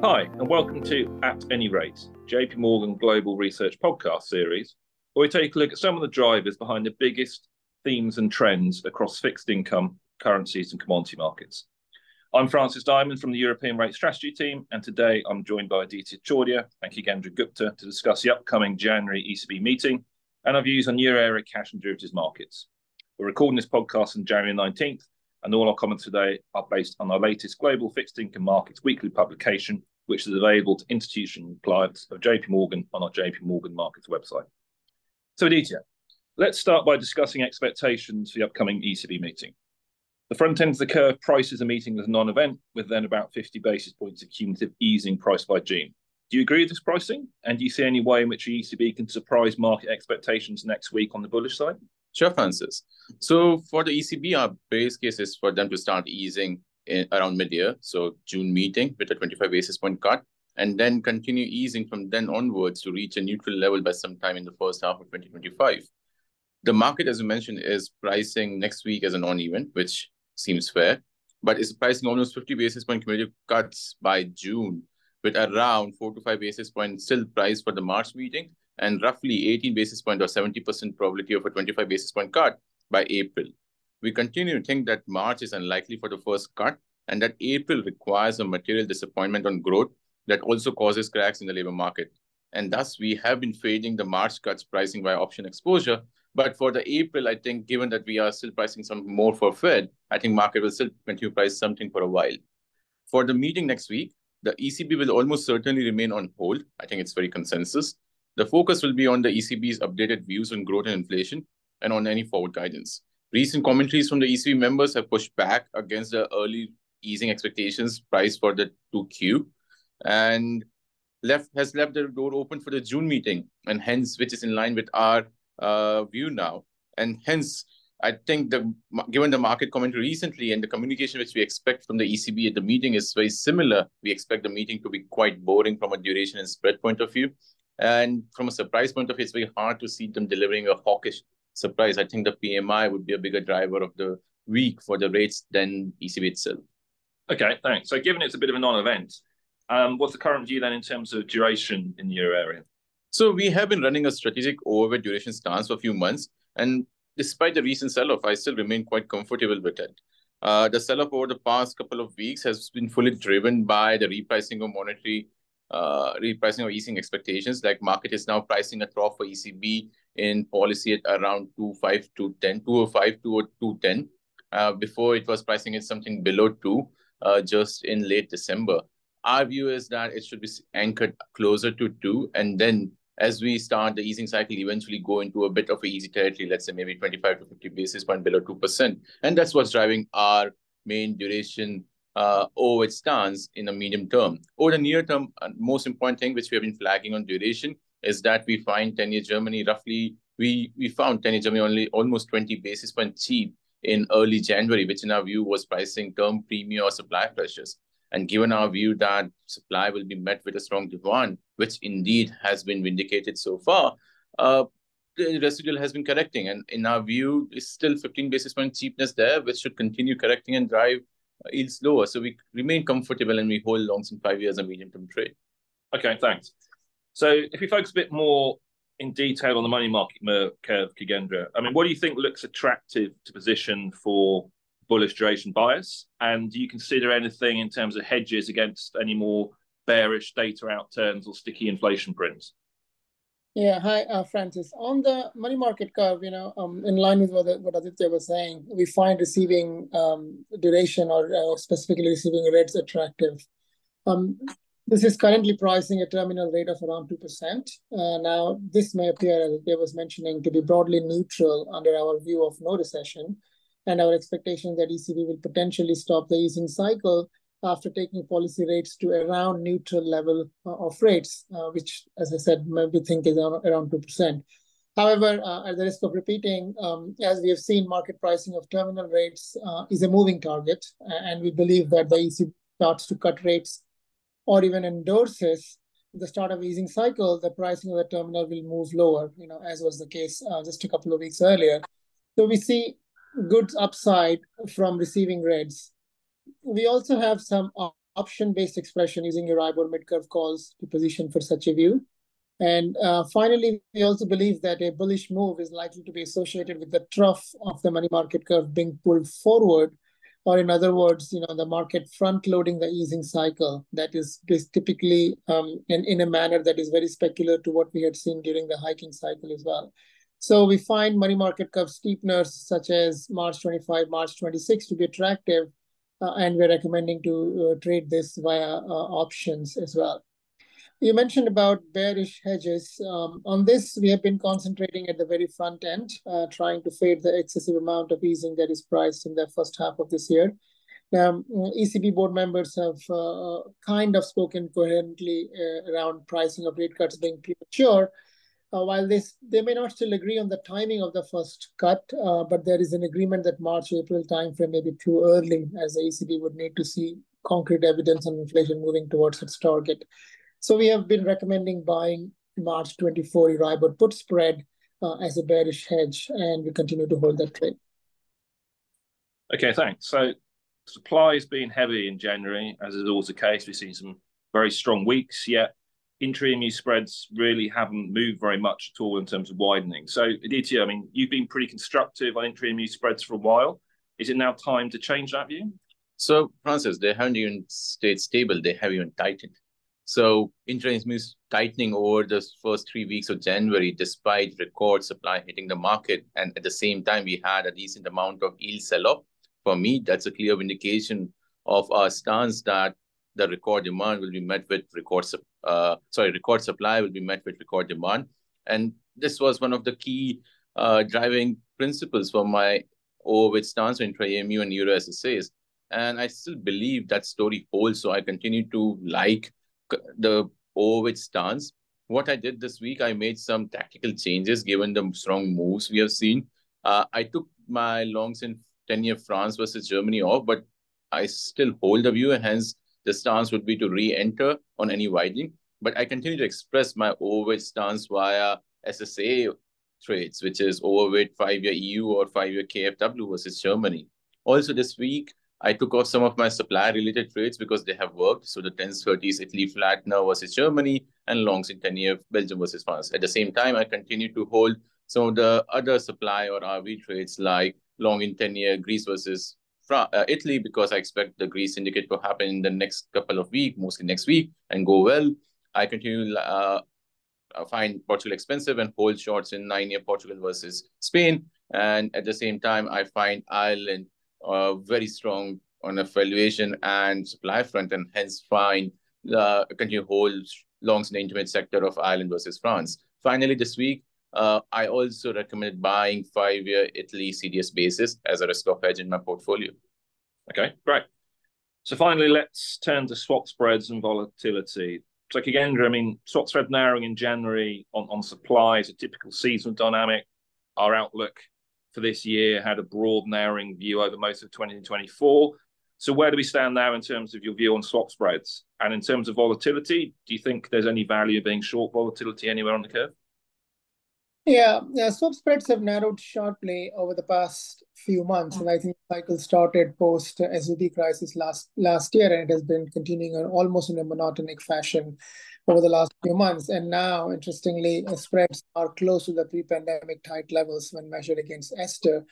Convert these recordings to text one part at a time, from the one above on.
Hi, and welcome to At Any Rate, JP Morgan Global Research podcast series, where we take a look at some of the drivers behind the biggest themes and trends across fixed income, currencies, and commodity markets. I'm Francis Diamond from the European Rate Strategy team, and today I'm joined by Aditya Chordia and Khagendra Gupta to discuss the upcoming January ECB meeting and our views on euro area cash and derivatives markets. We're recording this podcast on January 19th, and all our comments today are based on our latest Global Fixed Income Markets weekly publication, which is available to institutional clients of JP Morgan on our JP Morgan Markets website. So, Aditya, let's start by discussing expectations for the upcoming ECB meeting. The front end of the curve prices a meeting as a non-event, with then about 50 basis points of cumulative easing priced by June. Do you agree with this pricing? And do you see any way in which the ECB can surprise market expectations next week on the bullish side? Sure, Francis. So for the ECB, our base case is for them to start easing in, around mid-year, so June meeting with a 25 basis point cut, and then continue easing from then onwards to reach a neutral level by sometime in the first half of 2025. The market, as you mentioned, is pricing next week as a non-event, which seems fair, but is pricing almost 50 basis point cumulative cuts by June, with around four to five basis points still priced for the March meeting, and roughly 18 basis point or 70% probability of a 25 basis point cut by April. We continue to think that March is unlikely for the first cut and that April requires a material disappointment on growth that also causes cracks in the labor market. And thus, we have been fading the March cuts pricing by option exposure. But for the April, I think given that we are still pricing some more for Fed, I think market will still continue to price something for a while. For the meeting next week, the ECB will almost certainly remain on hold. I think it's very consensus. The focus will be on the ECB's updated views on growth and inflation and on any forward guidance. Recent commentaries from the ECB members have pushed back against the early easing expectations priced for the 2Q and left has left the door open for the June meeting and hence which is in line with our uh, view now and hence I think the given the market commentary recently and the communication which we expect from the ECB at the meeting is very similar. We expect the meeting to be quite boring from a duration and spread point of view. And from a surprise point of view, it's very hard to see them delivering a hawkish surprise. I think the PMI would be a bigger driver of the week for the rates than ECB itself. Okay, thanks. So given it's a bit of a non-event, um, what's the current view then in terms of duration in the euro area? So we have been running a strategic overweight duration stance for a few months. And despite the recent sell-off, I still remain quite comfortable with it. Uh, the sell-off over the past couple of weeks has been fully driven by the repricing of monetary uh, repricing or easing expectations. Like market is now pricing a trough for ECB in policy at around 2.5 to 10, 205 to 210. Uh, before it was pricing at something below 2 uh, just in late December. Our view is that it should be anchored closer to 2 and then as we start the easing cycle, eventually go into a bit of a easy territory, let's say maybe 25 to 50 basis point below 2%. And that's what's driving our main duration uh, its stance in the medium term. Over the near term, uh, most important thing which we have been flagging on duration is that we find 10-year Germany roughly, we, we found 10-year Germany only almost 20 basis points cheap in early January, which in our view was pricing term premium or supply pressures. And given our view that supply will be met with a strong demand, which indeed has been vindicated so far, uh, the residual has been correcting. And in our view, is still 15 basis point cheapness there, which should continue correcting and drive yields lower. So we remain comfortable and we hold longs in five years and medium term trade. Okay, thanks. So if we focus a bit more in detail on the money market curve, Khagendra, I mean, what do you think looks attractive to position for bullish duration bias? And do you consider anything in terms of hedges against any more bearish data outturns or sticky inflation prints? Yeah, hi, uh, Francis. On the money market curve, you know, um, in line with what, what Aditya was saying, we find receiving um, duration or uh, specifically receiving rates attractive. Um, this is currently pricing a terminal rate of around 2%. Uh, now, this may appear, as Aditya was mentioning, to be broadly neutral under our view of no recession and our expectation that ECB will potentially stop the easing cycle after taking policy rates to around neutral level uh, of rates, uh, which, as I said, we think is around 2%. However, uh, at the risk of repeating, um, as we have seen, market pricing of terminal rates is a moving target, and we believe that the ECB starts to cut rates or even endorses the start of easing cycle, the pricing of the terminal will move lower, you know, as was the case uh, just a couple of weeks earlier. So we see good upside from receiving rates we also have some option-based expression using Euribor mid-curve calls to position for such a view. And uh, finally, we also believe that a bullish move is likely to be associated with the trough of the money market curve being pulled forward, or in other words, you know, the market front-loading the easing cycle. That is, typically um, in, in a manner that is very speculative to what we had seen during the hiking cycle as well. So we find money market curve steepeners such as March 25, March 26 to be attractive, and we're recommending to uh, trade this via uh, options as well. You mentioned about bearish hedges. Um, on this, we have been concentrating at the very front end, uh, trying to fade the excessive amount of easing that is priced in the first half of this year. Now, ECB board members have uh, kind of spoken coherently uh, around pricing of rate cuts being premature. Uh, while this, they may not still agree on the timing of the first cut, uh, but there is an agreement that March-April timeframe may be too early, as the ECB would need to see concrete evidence on inflation moving towards its target. So we have been recommending buying March 24 Euribor put spread uh, as a bearish hedge, and we continue to hold that trade. Okay, thanks. So supply has been heavy in January, as is always the case. We've seen some very strong weeks, yet intra-EMU spreads really haven't moved very much at all in terms of widening. So Aditya, I mean, you've been pretty constructive on intra-EMU spreads for a while. Is it now time to change that view? So, Francis, they haven't even stayed stable. They have even tightened. So is tightening over the first three weeks of January, despite record supply hitting the market. And at the same time, we had a decent amount of yield sell-off. For me, that's a clear indication of our stance that the record demand will be met with record, uh, sorry, record supply will be met with record demand. And this was one of the key uh, driving principles for my overweight stance in EMU and Euro SSAs. And I still believe that story holds. So I continue to like the overweight stance. What I did this week, I made some tactical changes given the strong moves we have seen. Uh, I took my longs in 10-year France versus Germany off, but I still hold the view, and hence the stance would be to re-enter on any widening. But I continue to express my overweight stance via SSA trades, which is overweight five-year EU or five-year KFW versus Germany. Also this week, I took off some of my supply related trades because they have worked. So the 10s, 30s, Italy flat now versus Germany and longs in 10 year Belgium versus France. At the same time, I continue to hold some of the other supply or RV trades like long in 10 year Greece versus uh, Italy because I expect the Greece syndicate to happen in the next couple of weeks, mostly next week, and go well. I continue uh, find Portugal expensive and hold shorts in nine year Portugal versus Spain. And at the same time, I find Ireland uh, very strong on a valuation and supply front, and hence find the continue hold longs in the intermediate sector of Ireland versus France. Finally, this week, uh, I also recommend buying five-year Italy CDS basis as a risk-off hedge in my portfolio. Okay, great. So finally, let's turn to swap spreads and volatility. So Khagendra, I mean, swap spread narrowing in January on, on supply is a typical seasonal dynamic. Our outlook for this year had a broad narrowing view over most of 2024. So where do we stand now in terms of your view on swap spreads? And in terms of volatility, do you think there's any value being short volatility anywhere on the curve? Yeah, yeah, swap spreads have narrowed sharply over the past few months, mm. and I think the cycle started post SVB crisis last last year, and it has been continuing almost in a monotonic fashion over the last few months. And now, interestingly, uh, spreads are close to the pre-pandemic tight levels when measured against ESTR.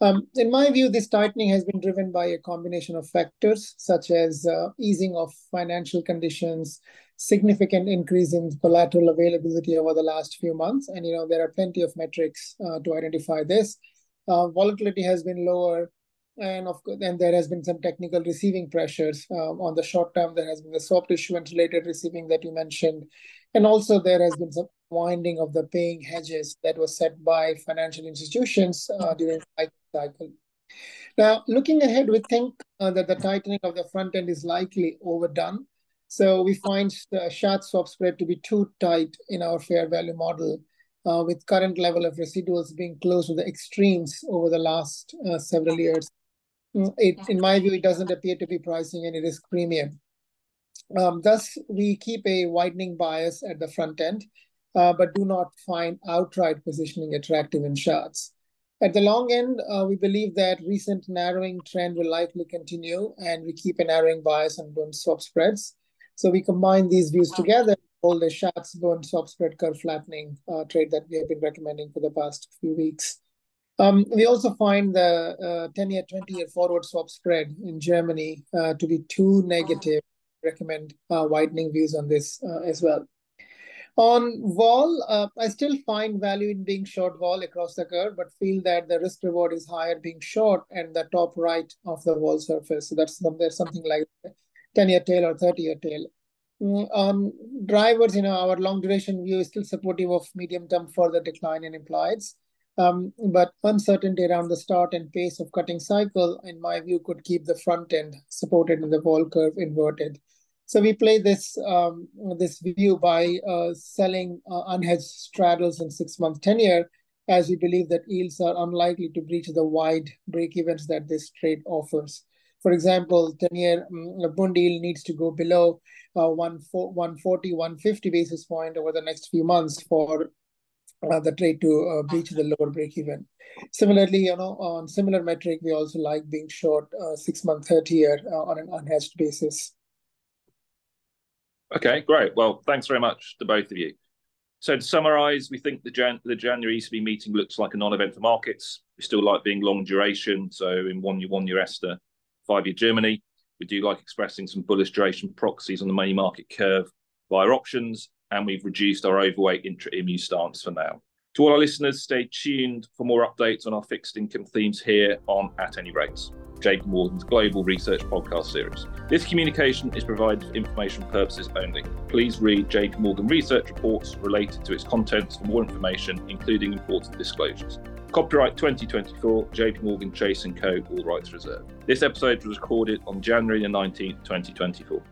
Um, in my view, this tightening has been driven by a combination of factors such as uh, easing of financial conditions, significant increase in collateral availability over the last few months. And, you know, there are plenty of metrics uh, to identify this. Uh, volatility has been lower and of course, then there has been some technical receiving pressures um, on the short term. There has been the swap issuance related receiving that you mentioned, and also there has been some winding of the paying hedges that was set by financial institutions uh, during cycle. Now, looking ahead, we think uh, that the tightening of the front end is likely overdone. So we find the short swap spread to be too tight in our fair value model, uh, with current level of residuals being close to the extremes over the last uh, several years. Mm, it, in my view, it doesn't appear to be pricing any risk premium. Um, thus, we keep a widening bias at the front end, uh, but do not find outright positioning attractive in Schatz. At the long end, uh, we believe that recent narrowing trend will likely continue, and we keep a narrowing bias on bond swap spreads. So we combine these views together, hold a Schatz bond swap spread curve flattening uh, trade that we have been recommending for the past few weeks. Um, we also find the 10-year, uh, 20-year forward swap spread in Germany uh, to be too negative. Recommend uh, widening views on this as well. On vol, uh, I still find value in being short vol across the curve, but feel that the risk reward is higher being short and the top right of the vol surface. So that's there's something like 10 year tail or 30 year tail. Mm, on drivers, you know, our long duration view is still supportive of medium term further decline in implieds. Um, but uncertainty around the start and pace of cutting cycle, in my view, could keep the front end supported and the vol curve inverted. So we play this um, this view by uh, selling uh, unhedged straddles in six month tenure, as we believe that yields are unlikely to breach the wide break evens that this trade offers. For example, 10 year um, bond yield needs to go below uh, 140, 150 basis point over the next few months for uh, the trade to uh, breach the lower break even. Similarly, you know, on similar metric, we also like being short uh, six month, 30 year uh, on an unhedged basis. Okay, great. Well, thanks very much to both of you. So to summarise, we think the, Jan- the January ECB meeting looks like a non-event for markets. We still like being long duration, so in one-year, one-year ESTR, five-year Germany. We do like expressing some bullish duration proxies on the money market curve via options, and we've reduced our overweight intra-EMU stance for now. To all our listeners, stay tuned for more updates on our fixed income themes here on At Any Rates. JP Morgan's Global Research Podcast Series. This communication is provided for information purposes only. Please read JP Morgan research reports related to its contents for more information, including important disclosures. Copyright 2024, JP Morgan Chase & Co., all rights reserved. This episode was recorded on January the 19th, 2024.